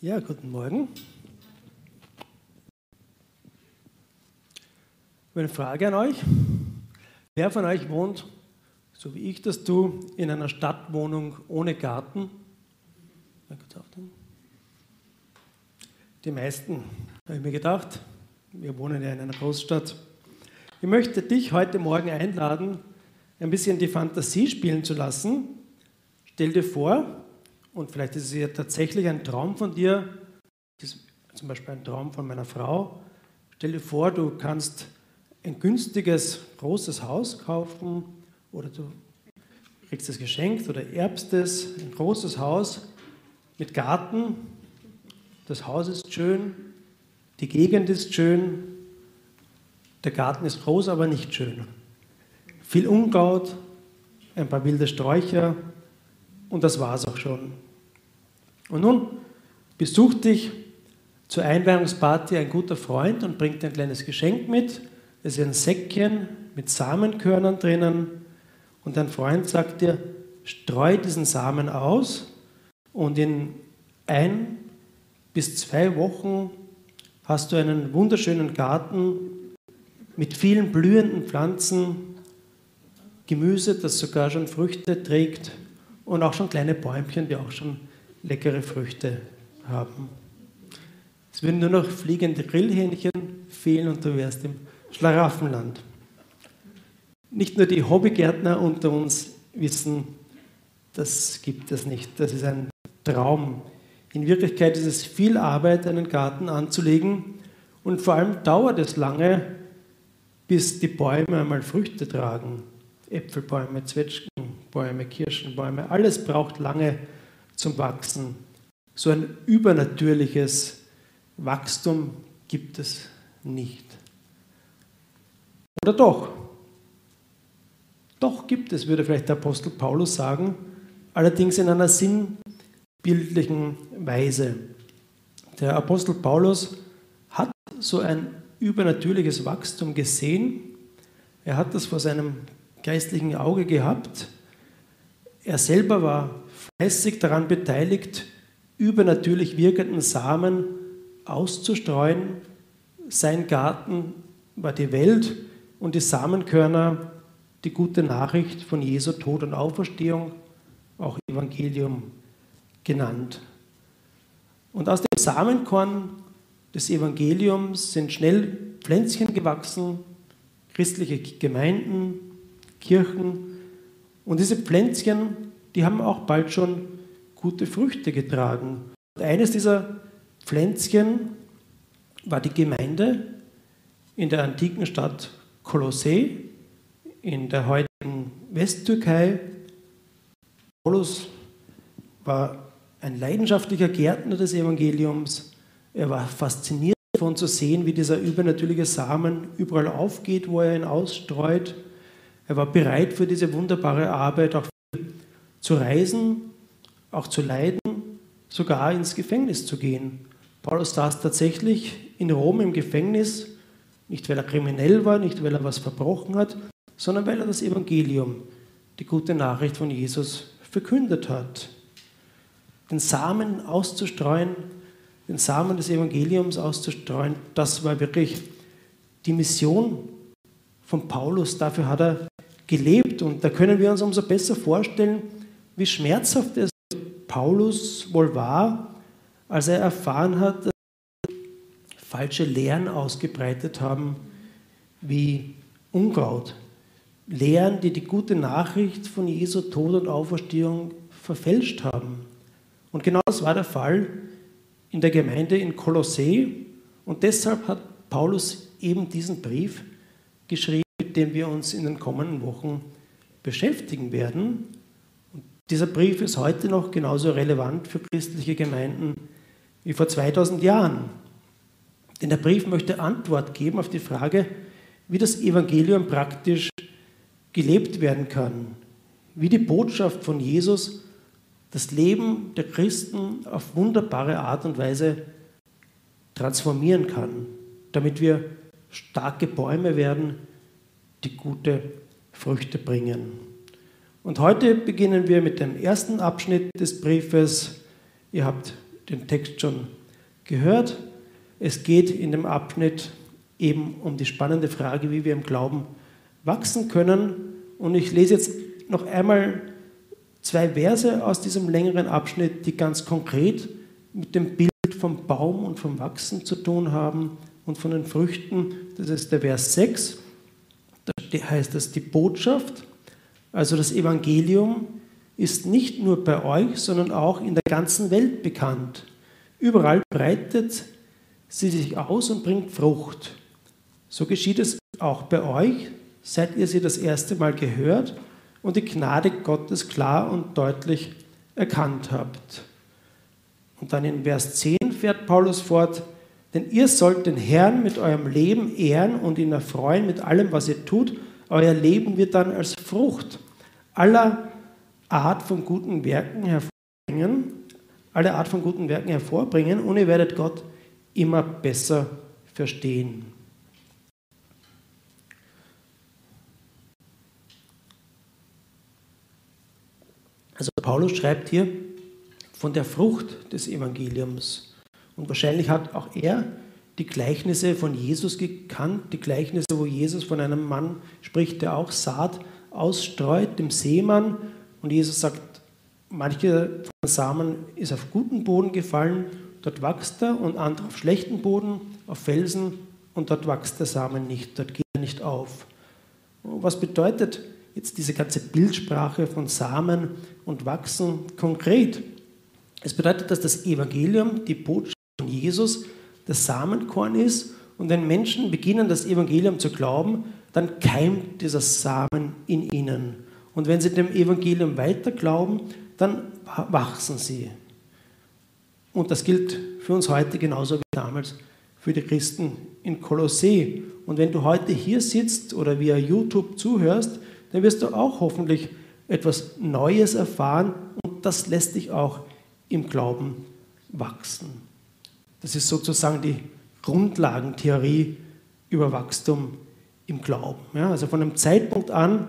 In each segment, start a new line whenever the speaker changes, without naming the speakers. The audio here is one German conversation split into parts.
Ja, guten Morgen. Eine Frage an euch. Wer von euch wohnt, so wie ich das tue, in einer Stadtwohnung ohne Garten? Die meisten, habe ich mir gedacht. Wir wohnen ja in einer Großstadt. Ich möchte dich heute Morgen einladen, ein bisschen die Fantasie spielen zu lassen. Stell dir vor, und vielleicht ist es ja tatsächlich ein Traum von dir, zum Beispiel ein Traum von meiner Frau. Stell dir vor, du kannst ein günstiges, großes Haus kaufen oder du kriegst es geschenkt oder erbst es, ein großes Haus mit Garten. Das Haus ist schön, die Gegend ist schön, der Garten ist groß, aber nicht schön. Viel Unkraut, ein paar wilde Sträucher und das war es auch schon. Und nun besucht dich zur Einweihungsparty ein guter Freund und bringt ein kleines Geschenk mit. Es ist ein Säckchen mit Samenkörnern drinnen. Und dein Freund sagt dir, streu diesen Samen aus und in ein bis zwei Wochen hast du einen wunderschönen Garten mit vielen blühenden Pflanzen, Gemüse, das sogar schon Früchte trägt und auch schon kleine Bäumchen, die auch schon leckere Früchte haben. Es würden nur noch fliegende Grillhähnchen fehlen und du wärst im Schlaraffenland. Nicht nur die Hobbygärtner unter uns wissen, das gibt es nicht. Das ist ein Traum. In Wirklichkeit ist es viel Arbeit, einen Garten anzulegen und vor allem dauert es lange, bis die Bäume einmal Früchte tragen. Äpfelbäume, Zwetschgenbäume, Kirschenbäume, alles braucht lange zum Wachsen. So ein übernatürliches Wachstum gibt es nicht. Oder doch? Doch gibt es, würde vielleicht der Apostel Paulus sagen, allerdings in einer sinnbildlichen Weise. Der Apostel Paulus hat so ein übernatürliches Wachstum gesehen. Er hat das vor seinem geistlichen Auge gehabt. Er selber war fleißig daran beteiligt, übernatürlich wirkenden Samen auszustreuen. Sein Garten war die Welt und die Samenkörner die gute Nachricht von Jesu Tod und Auferstehung, auch Evangelium genannt. Und aus dem Samenkorn des Evangeliums sind schnell Pflänzchen gewachsen, christliche Gemeinden, Kirchen. Und diese Pflänzchen die haben auch bald schon gute Früchte getragen. Und eines dieser Pflänzchen war die Gemeinde in der antiken Stadt Kolossee in der heutigen Westtürkei. Paulus war ein leidenschaftlicher Gärtner des Evangeliums. Er war fasziniert davon zu sehen, wie dieser übernatürliche Samen überall aufgeht, wo er ihn ausstreut. Er war bereit für diese wunderbare Arbeit, auch zu reisen, auch zu leiden, sogar ins Gefängnis zu gehen. Paulus saß tatsächlich in Rom im Gefängnis, nicht weil er kriminell war, nicht weil er was verbrochen hat, sondern weil er das Evangelium, die gute Nachricht von Jesus verkündet hat. Den Samen auszustreuen, den Samen des Evangeliums auszustreuen, das war wirklich die Mission von Paulus. Dafür hat er gelebt und da können wir uns umso besser vorstellen, wie schmerzhaft es Paulus wohl war, als er erfahren hat, dass falsche Lehren ausgebreitet haben, wie Unkraut. Lehren, die die gute Nachricht von Jesu Tod und Auferstehung verfälscht haben. Und genau das war der Fall in der Gemeinde in Kolossee. Und deshalb hat Paulus eben diesen Brief geschrieben, mit dem wir uns in den kommenden Wochen beschäftigen werden. Dieser Brief ist heute noch genauso relevant für christliche Gemeinden wie vor 2000 Jahren. Denn der Brief möchte Antwort geben auf die Frage, wie das Evangelium praktisch gelebt werden kann, wie die Botschaft von Jesus das Leben der Christen auf wunderbare Art und Weise transformieren kann, damit wir starke Bäume werden, die gute Früchte bringen. Und heute beginnen wir mit dem ersten Abschnitt des Briefes. Ihr habt den Text schon gehört. Es geht in dem Abschnitt eben um die spannende Frage, wie wir im Glauben wachsen können. Und ich lese jetzt noch einmal zwei Verse aus diesem längeren Abschnitt, die ganz konkret mit dem Bild vom Baum und vom Wachsen zu tun haben und von den Früchten. Das ist der Vers 6. Da heißt es, die Botschaft, also das Evangelium, ist nicht nur bei euch, sondern auch in der ganzen Welt bekannt. Überall breitet sie sich aus und bringt Frucht. So geschieht es auch bei euch, seit ihr sie das erste Mal gehört und die Gnade Gottes klar und deutlich erkannt habt. Und dann in Vers 10 fährt Paulus fort, denn ihr sollt den Herrn mit eurem Leben ehren und ihn erfreuen mit allem, was ihr tut. Euer Leben wird dann als Frucht aller Art von guten Werken hervorbringen, alle Art von guten Werken hervorbringen und ihr werdet Gott immer besser verstehen. Also Paulus schreibt hier von der Frucht des Evangeliums. Und wahrscheinlich hat auch er die Gleichnisse von Jesus gekannt, die Gleichnisse, wo Jesus von einem Mann spricht, der auch Saat ausstreut, dem Seemann. Und Jesus sagt, manche von Samen ist auf guten Boden gefallen, dort wächst er, und andere auf schlechten Boden, auf Felsen, und dort wächst der Samen nicht, dort geht er nicht auf. Was bedeutet jetzt diese ganze Bildsprache von Samen und Wachsen konkret. Es bedeutet, dass das Evangelium, die Botschaft von Jesus, das Samenkorn ist und wenn Menschen beginnen, das Evangelium zu glauben, dann keimt dieser Samen in ihnen. Und wenn sie dem Evangelium weiter glauben, dann wachsen sie. Und das gilt für uns heute genauso wie damals für die Christen in Kolossee. Und wenn du heute hier sitzt oder via YouTube zuhörst, dann wirst du auch hoffentlich etwas Neues erfahren und das lässt dich auch im Glauben wachsen. Das ist sozusagen die Grundlagentheorie über Wachstum im Glauben. Ja, also von dem Zeitpunkt an,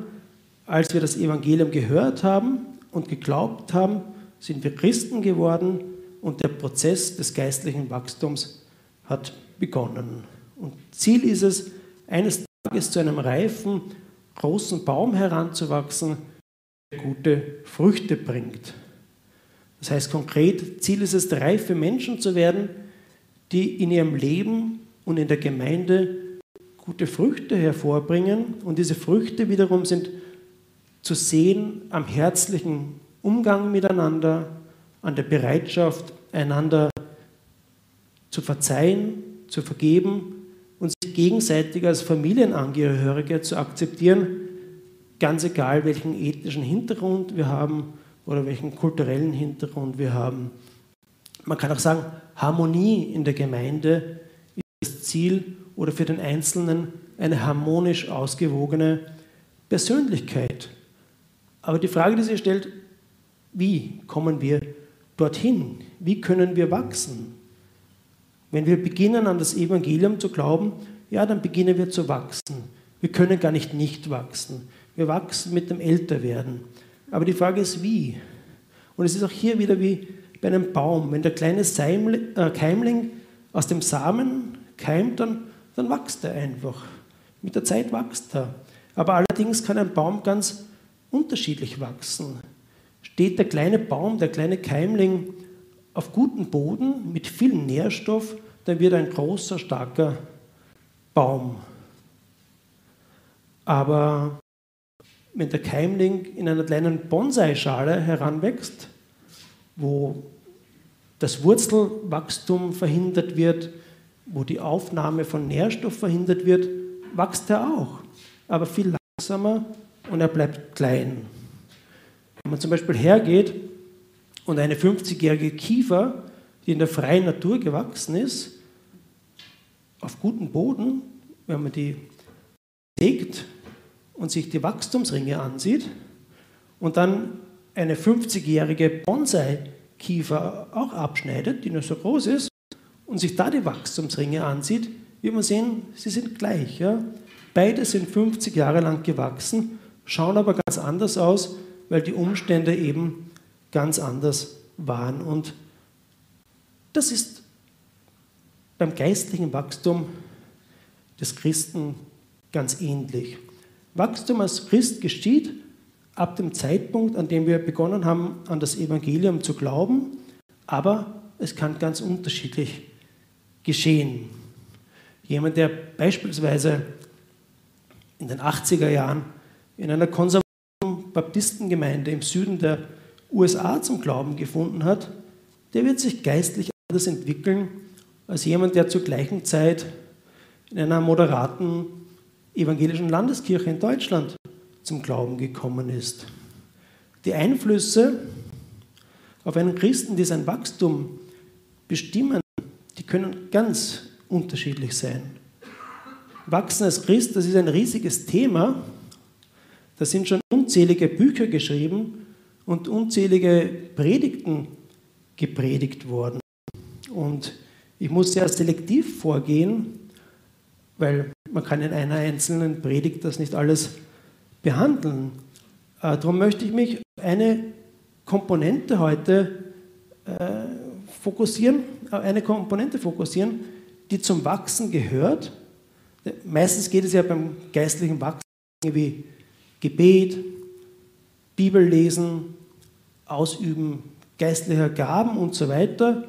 als wir das Evangelium gehört haben und geglaubt haben, sind wir Christen geworden und der Prozess des geistlichen Wachstums hat begonnen. Und Ziel ist es, eines Tages zu einem reifen großen Baum heranzuwachsen, der gute Früchte bringt. Das heißt konkret, Ziel ist es, reife Menschen zu werden, die in ihrem Leben und in der Gemeinde gute Früchte hervorbringen. Und diese Früchte wiederum sind zu sehen am herzlichen Umgang miteinander, an der Bereitschaft, einander zu verzeihen, zu vergeben und sich gegenseitig als Familienangehörige zu akzeptieren, ganz egal welchen ethnischen Hintergrund wir haben oder welchen kulturellen Hintergrund wir haben. Man kann auch sagen, Harmonie in der Gemeinde ist das Ziel oder für den Einzelnen eine harmonisch ausgewogene Persönlichkeit. Aber die Frage, die sich stellt, wie kommen wir dorthin? Wie können wir wachsen? Wenn wir beginnen, an das Evangelium zu glauben, ja, dann beginnen wir zu wachsen. Wir können gar nicht nicht wachsen. Wir wachsen mit dem Älterwerden. Aber die Frage ist, wie? Und es ist auch hier wieder wie bei einem Baum. Wenn der kleine äh, Keimling aus dem Samen keimt, dann, dann wächst er einfach. Mit der Zeit wächst er. Aber allerdings kann ein Baum ganz unterschiedlich wachsen. Steht der kleine Baum, der kleine Keimling auf gutem Boden mit viel Nährstoff, dann wird ein großer, starker Baum. Aber wenn der Keimling in einer kleinen Bonsai-Schale heranwächst, wo das Wurzelwachstum verhindert wird, wo die Aufnahme von Nährstoff verhindert wird, wächst er auch, aber viel langsamer und er bleibt klein. Wenn man zum Beispiel hergeht und eine 50-jährige Kiefer, die in der freien Natur gewachsen ist, auf gutem Boden, wenn man die sägt und sich die Wachstumsringe ansieht und dann eine 50-jährige Bonsai-Kiefer auch abschneidet, die nur so groß ist, und sich da die Wachstumsringe ansieht, wird man sehen, sie sind gleich. Ja? Beide sind 50 Jahre lang gewachsen, schauen aber ganz anders aus, weil die Umstände eben ganz anders waren. Und das ist beim geistlichen Wachstum des Christen ganz ähnlich. Wachstum als Christ geschieht ab dem Zeitpunkt, an dem wir begonnen haben, an das Evangelium zu glauben, aber es kann ganz unterschiedlich geschehen. Jemand, der beispielsweise in den 80er Jahren in einer konservativen Baptistengemeinde im Süden der USA zum Glauben gefunden hat, der wird sich geistlich anders entwickeln als jemand, der zur gleichen Zeit in einer moderaten evangelischen Landeskirche in Deutschland zum Glauben gekommen ist. Die Einflüsse auf einen Christen, die sein Wachstum bestimmen, die können ganz unterschiedlich sein. Wachsen als Christ, das ist ein riesiges Thema. Da sind schon unzählige Bücher geschrieben und unzählige Predigten gepredigt worden. Und ich muss sehr selektiv vorgehen, weil man kann in einer einzelnen Predigt das nicht alles behandeln. Äh, darum möchte ich mich auf eine Komponente heute äh, fokussieren, auf eine Komponente fokussieren, die zum Wachsen gehört. Meistens geht es ja beim geistlichen Wachsen wie Gebet, Bibellesen, Ausüben geistlicher Gaben und so weiter.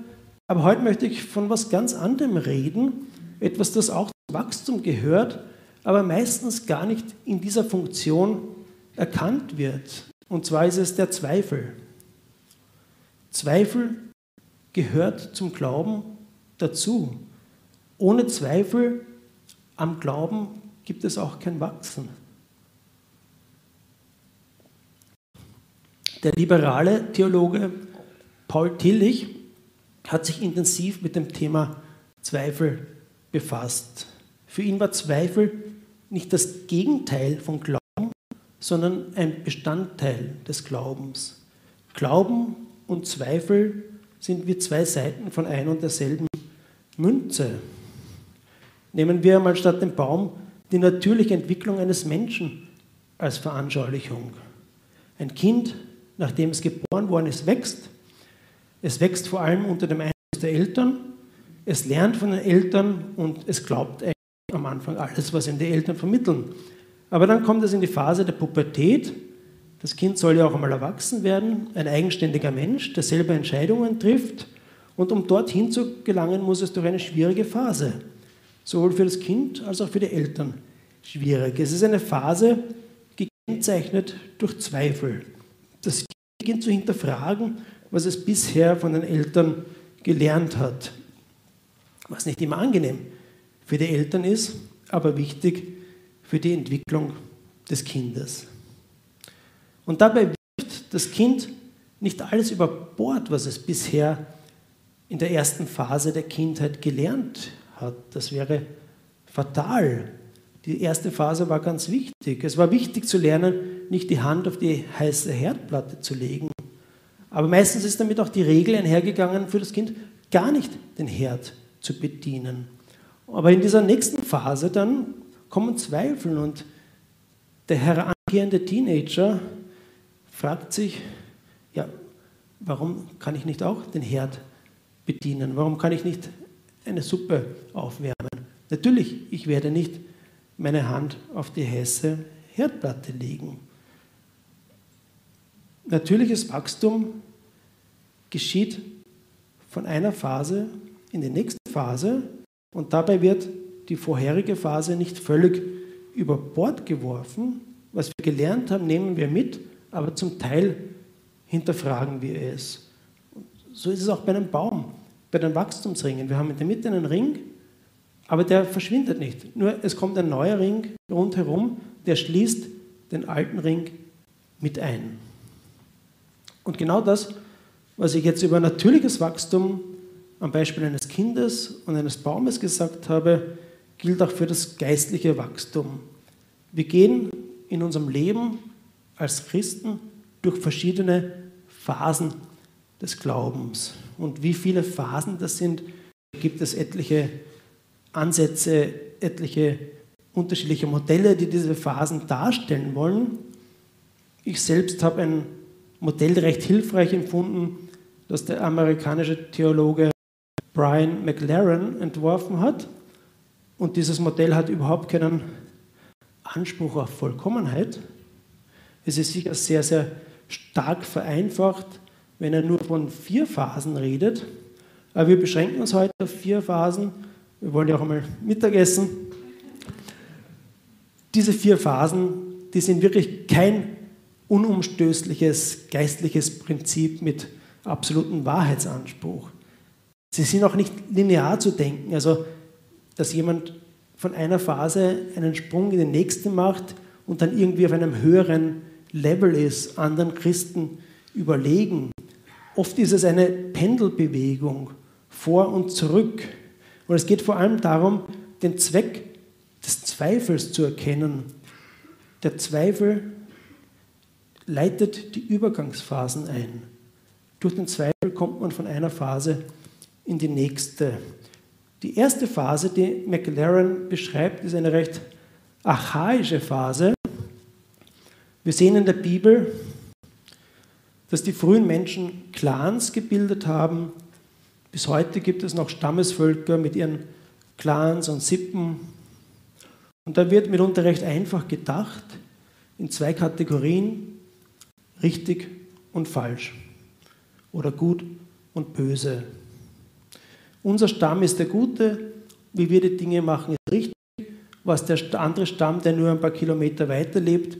Aber heute möchte ich von was ganz anderem reden, etwas, das auch zum Wachstum gehört, aber meistens gar nicht in dieser Funktion erkannt wird. Und zwar ist es der Zweifel. Zweifel gehört zum Glauben dazu. Ohne Zweifel am Glauben gibt es auch kein Wachsen. Der liberale Theologe Paul Tillich hat sich intensiv mit dem Thema Zweifel befasst. Für ihn war Zweifel nicht das Gegenteil von Glauben, sondern ein Bestandteil des Glaubens. Glauben und Zweifel sind wie zwei Seiten von ein und derselben Münze. Nehmen wir einmal statt dem Baum die natürliche Entwicklung eines Menschen als Veranschaulichung. Ein Kind, nachdem es geboren worden ist, wächst. Es wächst vor allem unter dem Einfluss der Eltern. Es lernt von den Eltern und es glaubt eigentlich am Anfang alles, was ihm die Eltern vermitteln. Aber dann kommt es in die Phase der Pubertät. Das Kind soll ja auch einmal erwachsen werden, ein eigenständiger Mensch, der selber Entscheidungen trifft. Und um dorthin zu gelangen, muss es durch eine schwierige Phase. Sowohl für das Kind als auch für die Eltern schwierig. Es ist eine Phase, gekennzeichnet durch Zweifel. Das Kind beginnt zu hinterfragen, was es bisher von den Eltern gelernt hat. Was nicht immer angenehm für die Eltern ist, aber wichtig für die Entwicklung des Kindes. Und dabei wirft das Kind nicht alles über Bord, was es bisher in der ersten Phase der Kindheit gelernt hat. Das wäre fatal. Die erste Phase war ganz wichtig. Es war wichtig zu lernen, nicht die Hand auf die heiße Herdplatte zu legen. Aber meistens ist damit auch die Regel einhergegangen, für das Kind gar nicht den Herd zu bedienen. Aber in dieser nächsten Phase dann kommen Zweifel und der herangehende Teenager fragt sich, ja, warum kann ich nicht auch den Herd bedienen? Warum kann ich nicht eine Suppe aufwärmen? Natürlich, ich werde nicht meine Hand auf die heiße Herdplatte legen. Natürliches Wachstum geschieht von einer Phase in die nächste Phase und dabei wird die vorherige Phase nicht völlig über Bord geworfen. Was wir gelernt haben, nehmen wir mit, aber zum Teil hinterfragen wir es. So ist es auch bei einem Baum, bei den Wachstumsringen. Wir haben in der Mitte einen Ring, aber der verschwindet nicht. Nur es kommt ein neuer Ring rundherum, der schließt den alten Ring mit ein. Und genau das, was ich jetzt über natürliches Wachstum am Beispiel eines Kindes und eines Baumes gesagt habe, gilt auch für das geistliche Wachstum. Wir gehen in unserem Leben als Christen durch verschiedene Phasen des Glaubens. Und wie viele Phasen das sind, gibt es etliche Ansätze, etliche unterschiedliche Modelle, die diese Phasen darstellen wollen. Ich selbst habe ein Modell recht hilfreich empfunden, das der amerikanische Theologe Brian McLaren entworfen hat. Und dieses Modell hat überhaupt keinen Anspruch auf Vollkommenheit. Es ist sicher sehr, sehr stark vereinfacht, wenn er nur von vier Phasen redet. Aber wir beschränken uns heute auf vier Phasen. Wir wollen ja auch einmal Mittagessen. Diese vier Phasen, die sind wirklich kein unumstößliches geistliches Prinzip mit absolutem Wahrheitsanspruch. Sie sind auch nicht linear zu denken, also dass jemand von einer Phase einen Sprung in die nächste macht und dann irgendwie auf einem höheren Level ist, anderen Christen überlegen. Oft ist es eine Pendelbewegung vor und zurück. Und es geht vor allem darum, den Zweck des Zweifels zu erkennen. Der Zweifel leitet die Übergangsphasen ein. Durch den Zweifel kommt man von einer Phase in die nächste. Die erste Phase, die McLaren beschreibt, ist eine recht archaische Phase. Wir sehen in der Bibel, dass die frühen Menschen Clans gebildet haben. Bis heute gibt es noch Stammesvölker mit ihren Clans und Sippen. Und da wird mitunter recht einfach gedacht in zwei Kategorien, richtig und falsch oder gut und böse. Unser Stamm ist der Gute, wie wir die Dinge machen, ist richtig. Was der andere Stamm, der nur ein paar Kilometer weiter lebt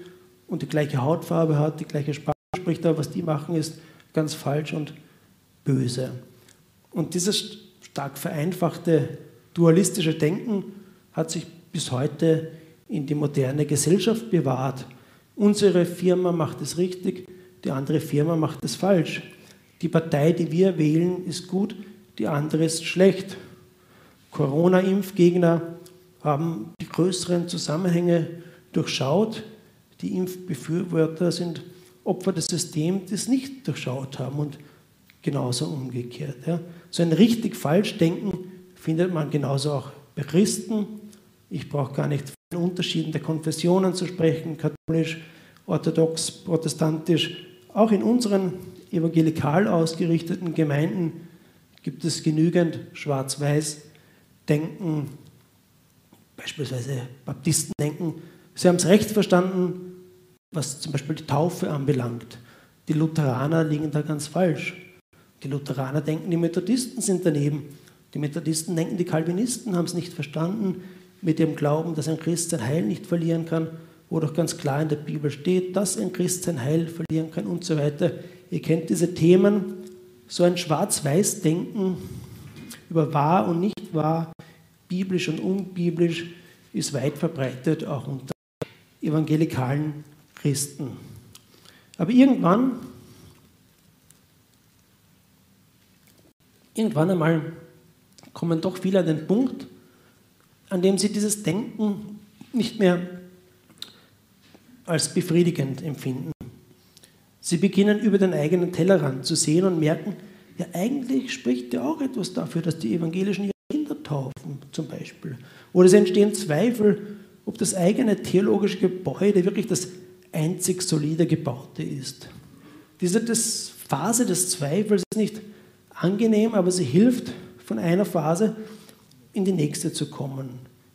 und die gleiche Hautfarbe hat, die gleiche Sprache spricht, aber was die machen, ist ganz falsch und böse. Und dieses stark vereinfachte dualistische Denken hat sich bis heute in die moderne Gesellschaft bewahrt. Unsere Firma macht es richtig, die andere Firma macht es falsch. Die Partei, die wir wählen, ist gut, die andere ist schlecht. Corona-Impfgegner haben die größeren Zusammenhänge durchschaut. Die Impfbefürworter sind Opfer des Systems, es nicht durchschaut haben und genauso umgekehrt. Ja. So ein richtig falsch Denken findet man genauso auch bei Christen. Ich brauche gar nicht von den Unterschieden der Konfessionen zu sprechen, katholisch, orthodox, protestantisch. Auch in unseren evangelikal ausgerichteten Gemeinden gibt es genügend Schwarz-Weiß-Denken, beispielsweise Baptisten denken. Sie haben es recht verstanden, was zum Beispiel die Taufe anbelangt. Die Lutheraner liegen da ganz falsch. Die Lutheraner denken, die Methodisten sind daneben. Die Methodisten denken, die Calvinisten haben es nicht verstanden mit dem Glauben, dass ein Christ sein Heil nicht verlieren kann, wo doch ganz klar in der Bibel steht, dass ein Christ sein Heil verlieren kann und so weiter. Ihr kennt diese Themen, so ein Schwarz-Weiß-Denken über wahr und nicht wahr, biblisch und unbiblisch, ist weit verbreitet, auch unter evangelikalen Christen. Aber irgendwann, irgendwann einmal kommen doch viele an den Punkt, an dem sie dieses Denken nicht mehr als befriedigend empfinden. Sie beginnen über den eigenen Tellerrand zu sehen und merken, ja eigentlich spricht ja auch etwas dafür, dass die Evangelischen ihre Kinder taufen zum Beispiel. Oder es entstehen Zweifel, ob das eigene theologische Gebäude wirklich das einzig solide gebaute ist. Diese Phase des Zweifels ist nicht angenehm, aber sie hilft, von einer Phase in die nächste zu kommen.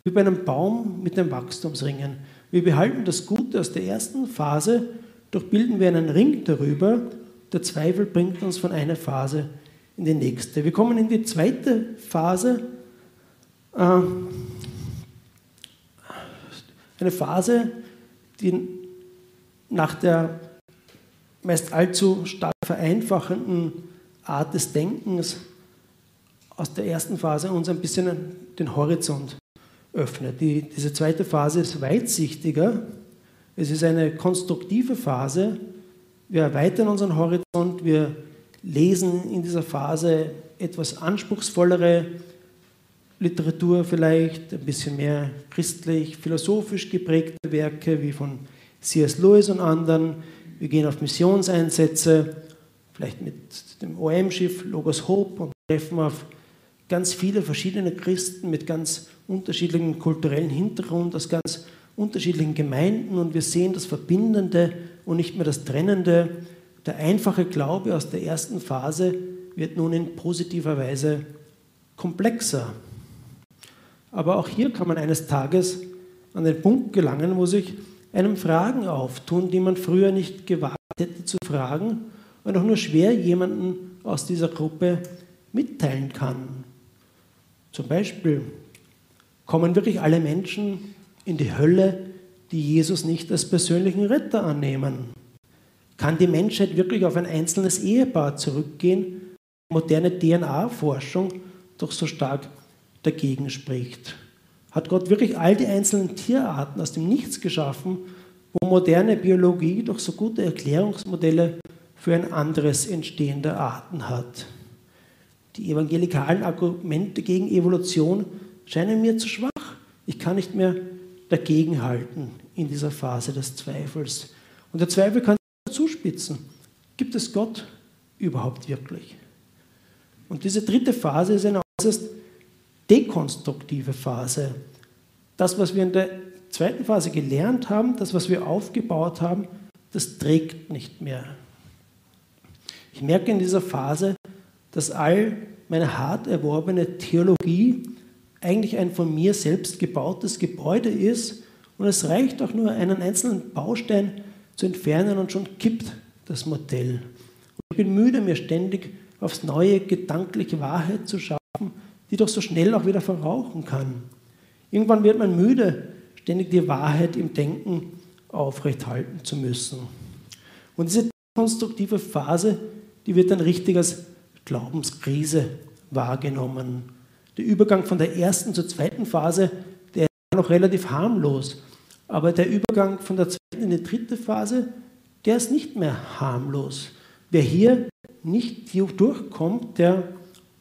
Wie bei einem Baum mit den Wachstumsringen. Wir behalten das Gute aus der ersten Phase doch bilden wir einen Ring darüber. Der Zweifel bringt uns von einer Phase in die nächste. Wir kommen in die zweite Phase. Äh, eine Phase, die nach der meist allzu stark vereinfachenden Art des Denkens aus der ersten Phase uns ein bisschen den Horizont öffnet. Die, diese zweite Phase ist weitsichtiger es ist eine konstruktive Phase. Wir erweitern unseren Horizont, wir lesen in dieser Phase etwas anspruchsvollere Literatur vielleicht, ein bisschen mehr christlich, philosophisch geprägte Werke wie von C.S. Lewis und anderen. Wir gehen auf Missionseinsätze, vielleicht mit dem OM-Schiff Logos Hope und treffen auf ganz viele verschiedene Christen mit ganz unterschiedlichen kulturellen Hintergrund, aus ganz unterschiedlichen Gemeinden und wir sehen das Verbindende und nicht mehr das Trennende. Der einfache Glaube aus der ersten Phase wird nun in positiver Weise komplexer. Aber auch hier kann man eines Tages an den Punkt gelangen, wo sich einem Fragen auftun, die man früher nicht gewagt hätte zu fragen und auch nur schwer jemanden aus dieser Gruppe mitteilen kann. Zum Beispiel, kommen wirklich alle Menschen in die Hölle, die Jesus nicht als persönlichen Retter annehmen? Kann die Menschheit wirklich auf ein einzelnes Ehepaar zurückgehen? Moderne DNA-Forschung doch so stark dagegen spricht. Hat Gott wirklich all die einzelnen Tierarten aus dem Nichts geschaffen, wo moderne Biologie doch so gute Erklärungsmodelle für ein anderes Entstehen der Arten hat? Die evangelikalen Argumente gegen Evolution scheinen mir zu schwach. Ich kann nicht mehr dagegenhalten in dieser Phase des Zweifels. Und der Zweifel kann zuspitzen. Gibt es Gott überhaupt wirklich? Und diese dritte Phase ist eine äußerst dekonstruktive Phase. Das, was wir in der zweiten Phase gelernt haben, das, was wir aufgebaut haben, das trägt nicht mehr. Ich merke in dieser Phase, dass all meine hart erworbene Theologie eigentlich ein von mir selbst gebautes Gebäude ist und es reicht auch nur, einen einzelnen Baustein zu entfernen und schon kippt das Modell. Und ich bin müde, mir ständig aufs neue gedankliche Wahrheit zu schaffen, die doch so schnell auch wieder verrauchen kann. Irgendwann wird man müde, ständig die Wahrheit im Denken aufrechthalten zu müssen. Und diese konstruktive Phase, die wird dann richtig als Glaubenskrise wahrgenommen. Der Übergang von der ersten zur zweiten Phase, der ist noch relativ harmlos. Aber der Übergang von der zweiten in die dritte Phase, der ist nicht mehr harmlos. Wer hier nicht durchkommt, der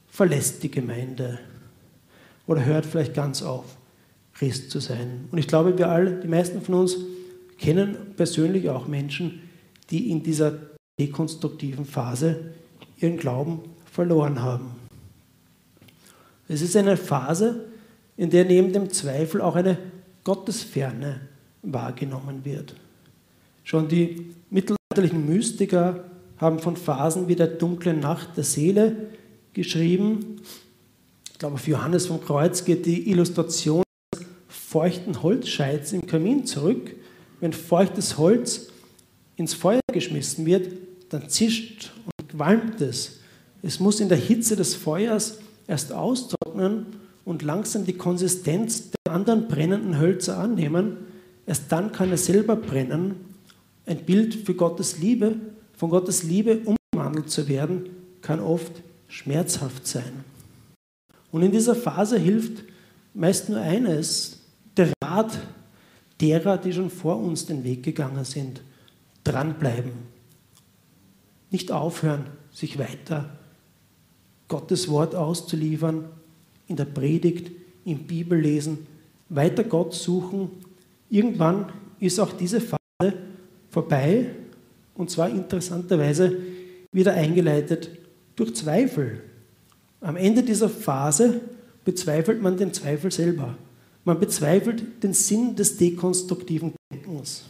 verlässt die Gemeinde oder hört vielleicht ganz auf, Christ zu sein. Und ich glaube, wir alle, die meisten von uns, kennen persönlich auch Menschen, die in dieser dekonstruktiven Phase ihren Glauben verloren haben. Es ist eine Phase, in der neben dem Zweifel auch eine Gottesferne wahrgenommen wird. Schon die mittelalterlichen Mystiker haben von Phasen wie der dunklen Nacht der Seele geschrieben. Ich glaube, auf Johannes vom Kreuz geht die Illustration des feuchten Holzscheids im Kamin zurück. Wenn feuchtes Holz ins Feuer geschmissen wird, dann zischt und qualmt es. Es muss in der Hitze des Feuers erst austrocknen und langsam die Konsistenz der anderen brennenden Hölzer annehmen. Erst dann kann er selber brennen. Ein Bild für Gottes Liebe, von Gottes Liebe umgewandelt zu werden, kann oft schmerzhaft sein. Und in dieser Phase hilft meist nur eines, der Rat derer, die schon vor uns den Weg gegangen sind. Dranbleiben. Nicht aufhören, sich weiter Gottes Wort auszuliefern, in der Predigt, im Bibellesen, weiter Gott suchen. Irgendwann ist auch diese Phase vorbei und zwar interessanterweise wieder eingeleitet durch Zweifel. Am Ende dieser Phase bezweifelt man den Zweifel selber. Man bezweifelt den Sinn des dekonstruktiven Denkens.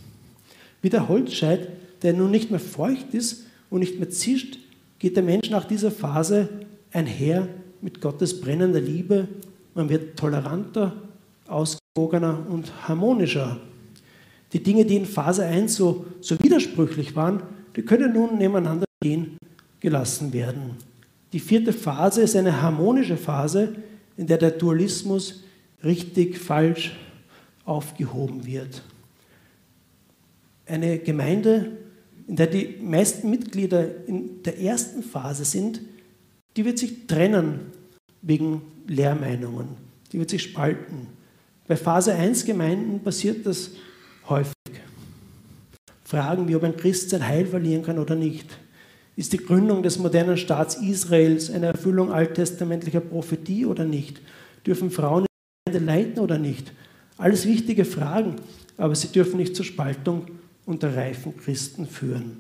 Wie der Holzscheit, der nun nicht mehr feucht ist und nicht mehr zischt, geht der Mensch nach dieser Phase einher mit Gottes brennender Liebe. Man wird toleranter, ausgewogener und harmonischer. Die Dinge, die in Phase 1 so, so widersprüchlich waren, die können nun nebeneinander stehen gelassen werden. Die vierte Phase ist eine harmonische Phase, in der der Dualismus richtig, falsch aufgehoben wird. Eine Gemeinde, in der die meisten Mitglieder in der ersten Phase sind, die wird sich trennen wegen Lehrmeinungen. Die wird sich spalten. Bei Phase 1 Gemeinden passiert das häufig. Fragen wie, ob ein Christ sein Heil verlieren kann oder nicht. Ist die Gründung des modernen Staats Israels eine Erfüllung alttestamentlicher Prophetie oder nicht? Dürfen Frauen in der Gemeinde leiten oder nicht? Alles wichtige Fragen, aber sie dürfen nicht zur Spaltung unter reifen Christen führen.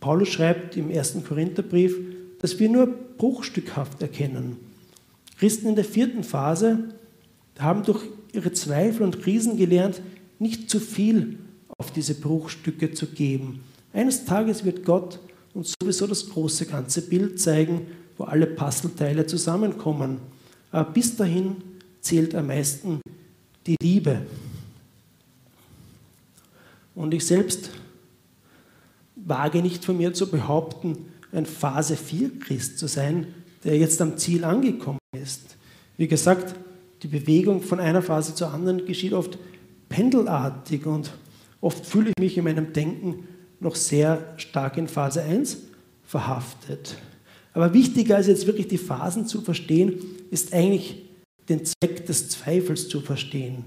Paulus schreibt im ersten Korintherbrief, dass wir nur bruchstückhaft erkennen. Christen in der vierten Phase haben durch ihre Zweifel und Krisen gelernt, nicht zu viel auf diese Bruchstücke zu geben. Eines Tages wird Gott und sowieso das große ganze Bild zeigen, wo alle Puzzleteile zusammenkommen. Aber bis dahin zählt am meisten die Liebe. Und ich selbst wage nicht von mir zu behaupten, ein Phase 4 Christ zu sein, der jetzt am Ziel angekommen ist. Wie gesagt, die Bewegung von einer Phase zur anderen geschieht oft pendelartig und oft fühle ich mich in meinem Denken noch sehr stark in Phase 1 verhaftet. Aber wichtiger als jetzt wirklich die Phasen zu verstehen, ist eigentlich den Zweck des Zweifels zu verstehen.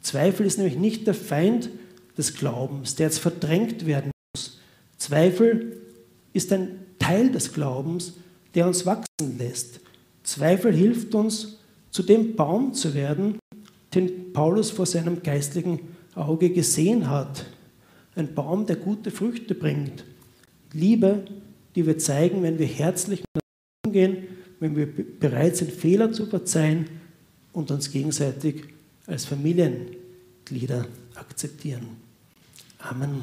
Zweifel ist nämlich nicht der Feind des Glaubens, der jetzt verdrängt werden muss. Zweifel ist ein Teil des Glaubens, der uns wachsen lässt. Zweifel hilft uns, zu dem Baum zu werden, den Paulus vor seinem geistlichen Auge gesehen hat. Ein Baum, der gute Früchte bringt. Liebe, die wir zeigen, wenn wir herzlich umgehen, wenn wir bereit sind, Fehler zu verzeihen und uns gegenseitig als Familienglieder akzeptieren. Amen.